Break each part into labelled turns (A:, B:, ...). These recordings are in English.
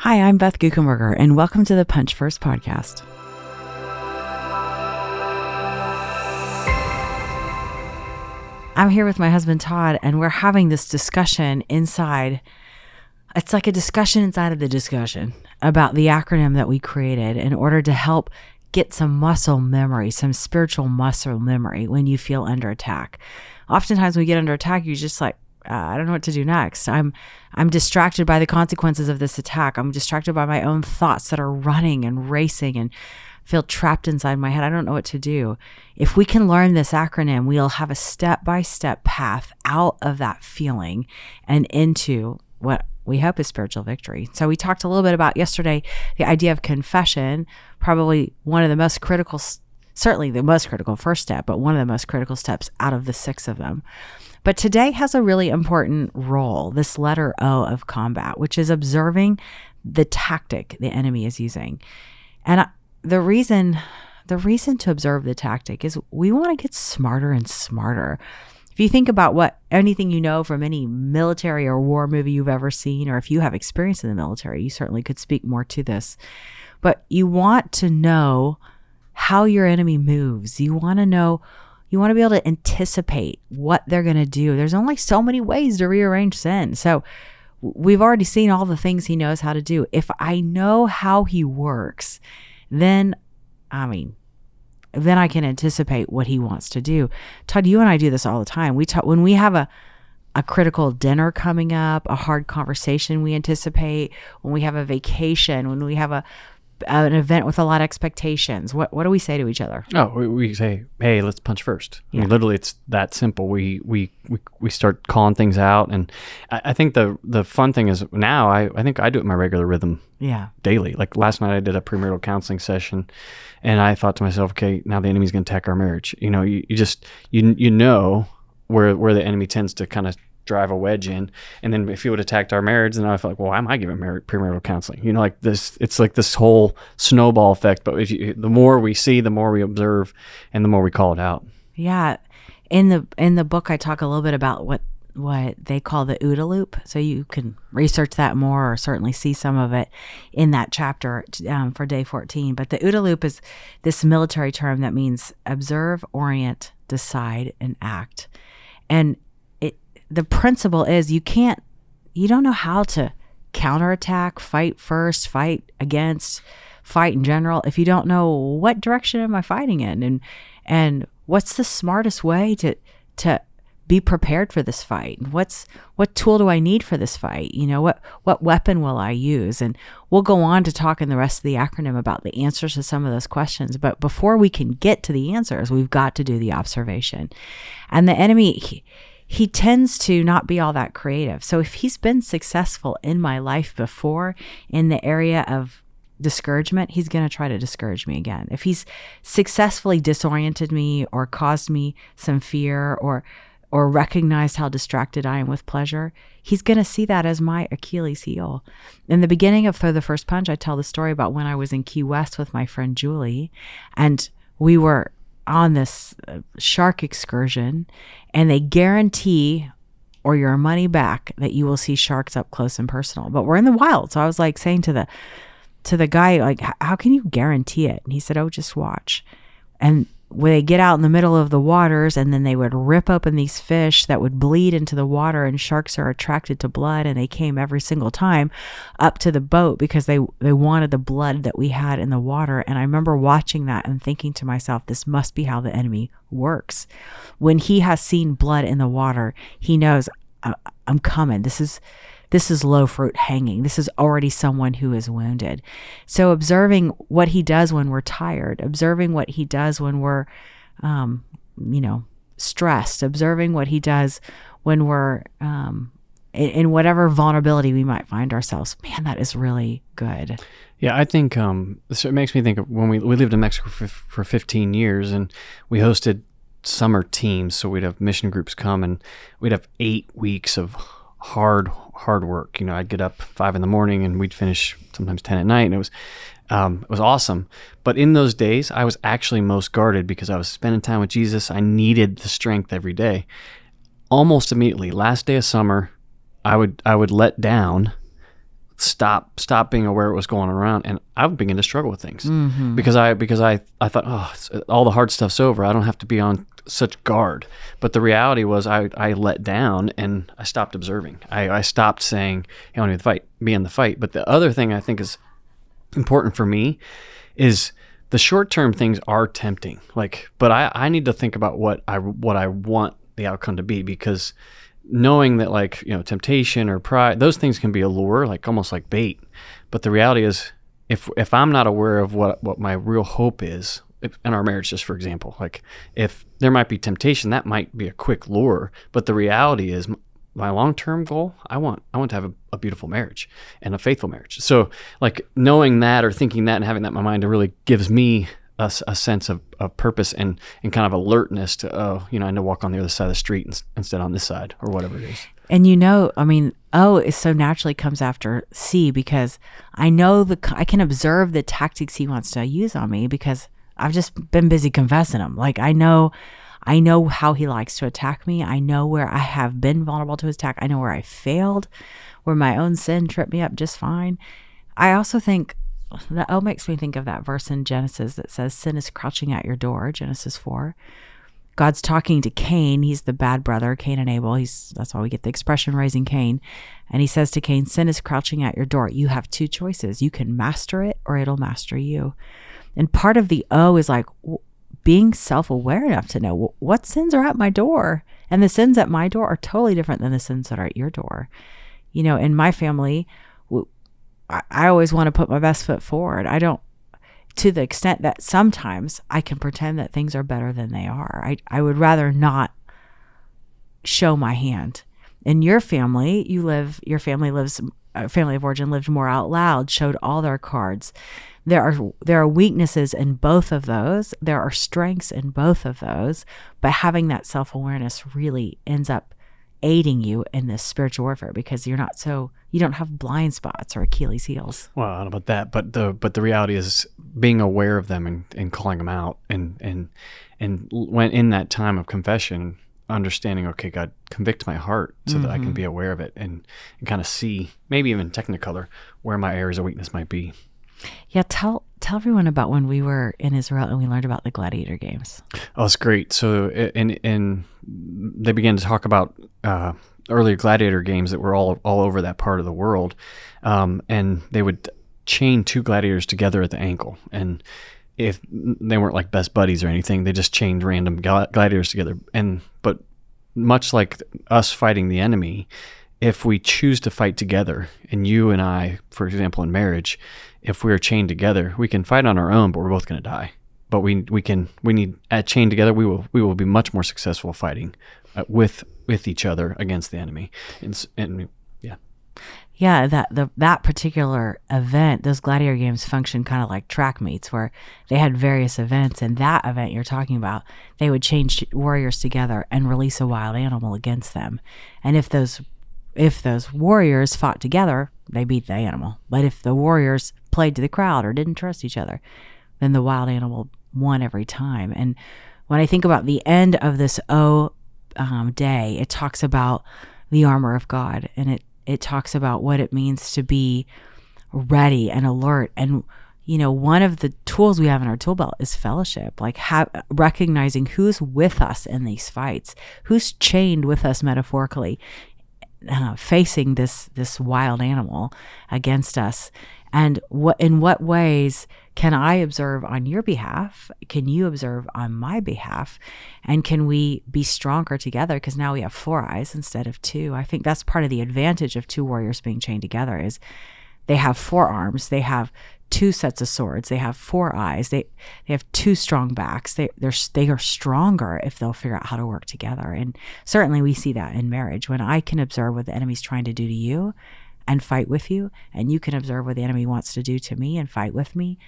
A: Hi, I'm Beth Guckenberger, and welcome to the Punch First podcast. I'm here with my husband Todd, and we're having this discussion inside. It's like a discussion inside of the discussion about the acronym that we created in order to help get some muscle memory, some spiritual muscle memory when you feel under attack. Oftentimes, when we get under attack, you're just like, uh, I don't know what to do next. I'm I'm distracted by the consequences of this attack. I'm distracted by my own thoughts that are running and racing and feel trapped inside my head. I don't know what to do. If we can learn this acronym, we'll have a step-by-step path out of that feeling and into what we hope is spiritual victory. So we talked a little bit about yesterday the idea of confession, probably one of the most critical certainly the most critical first step, but one of the most critical steps out of the six of them. But today has a really important role, this letter O of combat, which is observing the tactic the enemy is using. And the reason the reason to observe the tactic is we want to get smarter and smarter. If you think about what anything you know from any military or war movie you've ever seen, or if you have experience in the military, you certainly could speak more to this. But you want to know how your enemy moves. You want to know you want to be able to anticipate what they're going to do. There's only so many ways to rearrange sin. So we've already seen all the things he knows how to do. If I know how he works, then, I mean, then I can anticipate what he wants to do. Todd, you and I do this all the time. We talk when we have a a critical dinner coming up, a hard conversation we anticipate, when we have a vacation, when we have a an event with a lot of expectations, what what do we say to each other?
B: Oh, we, we say, "Hey, let's punch first. Yeah. I mean, literally, it's that simple. We we we, we start calling things out, and I, I, think the the fun thing is now I, I think I do it in my regular rhythm.
A: Yeah,
B: daily. Like last night, I did a premarital counseling session, and I thought to myself, okay, now the enemy's going to attack our marriage. You know, you, you just you you know where where the enemy tends to kind of drive a wedge in. And then if he would attacked our marriage, then I felt like, well, why am I giving mar- premarital counseling? You know, like this, it's like this whole snowball effect. But if you, the more we see, the more we observe, and the more we call it out.
A: Yeah, in the in the book, I talk a little bit about what what they call the OODA loop. So you can research that more or certainly see some of it in that chapter um, for day 14. But the OODA loop is this military term that means observe, orient, decide, and act. And the principle is you can't, you don't know how to counterattack, fight first, fight against, fight in general if you don't know what direction am I fighting in and and what's the smartest way to to be prepared for this fight? What's what tool do i need for this fight? You know what what weapon will i use? And we'll go on to talk in the rest of the acronym about the answers to some of those questions but before we can get to the answers we've got to do the observation. And the enemy he, he tends to not be all that creative. So if he's been successful in my life before in the area of discouragement, he's going to try to discourage me again. If he's successfully disoriented me or caused me some fear or or recognized how distracted I am with pleasure, he's going to see that as my Achilles heel. In the beginning of Throw the First Punch, I tell the story about when I was in Key West with my friend Julie and we were on this uh, shark excursion and they guarantee or your money back that you will see sharks up close and personal. But we're in the wild. So I was like saying to the to the guy like how can you guarantee it? And he said, "Oh, just watch." And they get out in the middle of the waters and then they would rip open these fish that would bleed into the water and sharks are attracted to blood and they came every single time up to the boat because they they wanted the blood that we had in the water. And I remember watching that and thinking to myself this must be how the enemy works. When he has seen blood in the water he knows I'm coming. This is this is low fruit hanging. This is already someone who is wounded. So observing what he does when we're tired, observing what he does when we're, um, you know, stressed, observing what he does when we're um, in, in, whatever vulnerability we might find ourselves. Man, that is really good.
B: Yeah, I think um, so it makes me think of when we we lived in Mexico for, for 15 years and we hosted summer teams. So we'd have mission groups come and we'd have eight weeks of hard hard work. You know, I'd get up five in the morning and we'd finish sometimes ten at night, and it was um, it was awesome. But in those days, I was actually most guarded because I was spending time with Jesus. I needed the strength every day. Almost immediately, last day of summer, I would I would let down stop stop being aware of what was going around and i would begin to struggle with things
A: Mm-hmm.
B: because i because i i thought oh all the hard stuff's over i don't have to be on such guard. But the reality was i i let down and i stopped observing. I i stopped saying hey, i want to be the fight be in the fight. But the other thing i think is important for me is the short term things are tempting. Like but i i need to think about what i what i want the outcome to be because knowing that like you know temptation or pride those things can be a lure like almost like bait. But the reality is if if i'm not aware of what what my real hope is if, in our marriage just for example like if there might be temptation that might be a quick lure but the reality is my long-term goal i want i want to have a, a beautiful marriage and a faithful marriage. So like knowing that or thinking that and having that in my mind it really gives me a sense of, of purpose and, and kind of alertness to oh you know i need to walk on the other side of the street ins- instead on this side or whatever it is.
A: And you know, I mean, oh it so naturally comes after C because I know the I can observe the tactics he wants to use on me because I've just been busy confessing them. Like I know I know how he likes to attack me. I know where I have been vulnerable to his attack. I know where I failed, where my own sin tripped me up just fine. I also think the O oh, makes me think of that verse in Genesis that says sin is crouching at your door, Genesis 4. God's talking to Cain. He's the bad brother, Cain and Abel. He's that's why we get the expression raising Cain. And he says to Cain, Sin is crouching at your door. You have two choices. You can master it or it'll master you. And part of the O is like being self aware enough to know what sins are at my door. And the sins at my door are totally different than the sins that are at your door. You know, in my family, I, always want to put my best foot forward. I don't to the extent that sometimes I can pretend that things are better than they are. I, I would rather not show my hand. In your family, you live, your family lives, Uh, family of origin lived more out loud, showed all their cards. There are there are weaknesses in both of those. There are strengths in both of those, but having that self awareness really ends up aiding you in this spiritual warfare because you're not so you don't have blind spots or Achilles heels.
B: Well, I don't know about that, but the but the reality is being aware of them and, and calling them out, and and and when in that time of confession, understanding, okay, God, convict my heart so that I can be aware of it and and kind of see, maybe even Technicolor, where my areas of weakness might be.
A: Yeah, tell tell everyone about when we were in Israel and we learned about the gladiator games.
B: Oh, it's great. So, and and they began to talk about uh, earlier gladiator games that were all all over that part of the world, um, and they would chain two gladiators together at the ankle, and if they weren't like best buddies or anything, they just chained random gla- gladiators together. And but much like us fighting the enemy, if we choose to fight together, and you and I, for example, in marriage, if we are chained together, we can fight on our own, but we're both going to die. But we we can we need at chained together. We will we will be much more successful fighting uh, with with each other against the enemy. And, and yeah,
A: Yeah, that the that particular event, those gladiator games function kind of like track meets where they had various events and that event you're talking about, they would change warriors together and release a wild animal against them. And if those if those warriors fought together, they beat the animal. But if the warriors played to the crowd or didn't trust each other, then the wild animal won every time. And when I think about the end of this O um, day, it talks about the armor of God, and it it talks about what it means to be ready and alert. And you know, one of the tools we have in our tool belt is fellowship, like ha- recognizing who's with us in these fights, who's chained with us metaphorically, uh, facing this this wild animal against us and what in what ways can i observe on your behalf? Can you observe on my behalf? And can we be stronger together? Because now we have four eyes instead of two. I think that's part of the advantage of two warriors being chained together is they have four arms. They have two sets of swords. They have four eyes. They they have two strong backs. They they're they are stronger if they'll figure out how to work together. And certainly we see that in marriage. When i can observe what the enemy's trying to do to you and fight with you and you can observe what the enemy wants to do to me and fight with me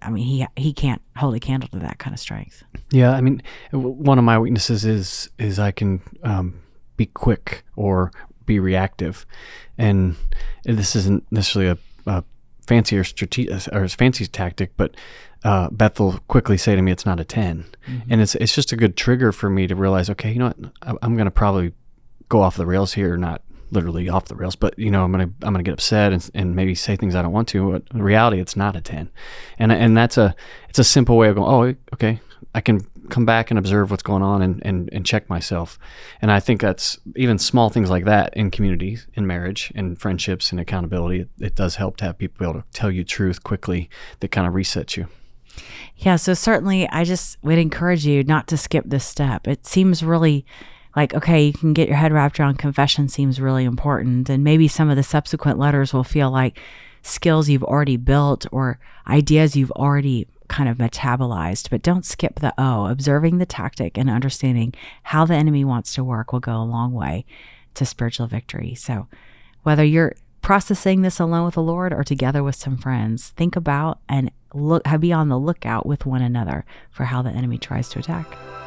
A: i mean he he can't hold a candle to that kind of strength
B: yeah. I mean, one of my weaknesses is is I can um, be quick or be reactive, and this isn't necessarily a, a fancier strate- or fancy tactic, but uh, Beth will quickly say to me, "It's not a 10. and it's it's just a good trigger for me to realize, okay, you know what, I- I'm going to probably go off the rails here, or not literally off the rails, but you know, I'm gonna I'm gonna get upset and, and maybe say things I don't want to. But in reality, it's not a ten, and and that's a it's a simple way of going. Oh, okay, I can come back and observe what's going on and, and, and check myself. And I think that's even small things like that in communities, in marriage, in friendships, and accountability. It, it does help to have people be able to tell you truth quickly that kind of resets you.
A: Yeah, so certainly I just would encourage you not to skip this step. It seems really like, okay, you can get your head wrapped around confession seems really important. And maybe some of the subsequent letters will feel like skills you've already built or ideas you've already kind of metabolized, but don't skip the O. Observing the tactic and understanding how the enemy wants to work will go a long way to spiritual victory. So, whether you're processing this alone with the Lord or together with some friends, think about and look be on the lookout with one another for how the enemy tries to attack.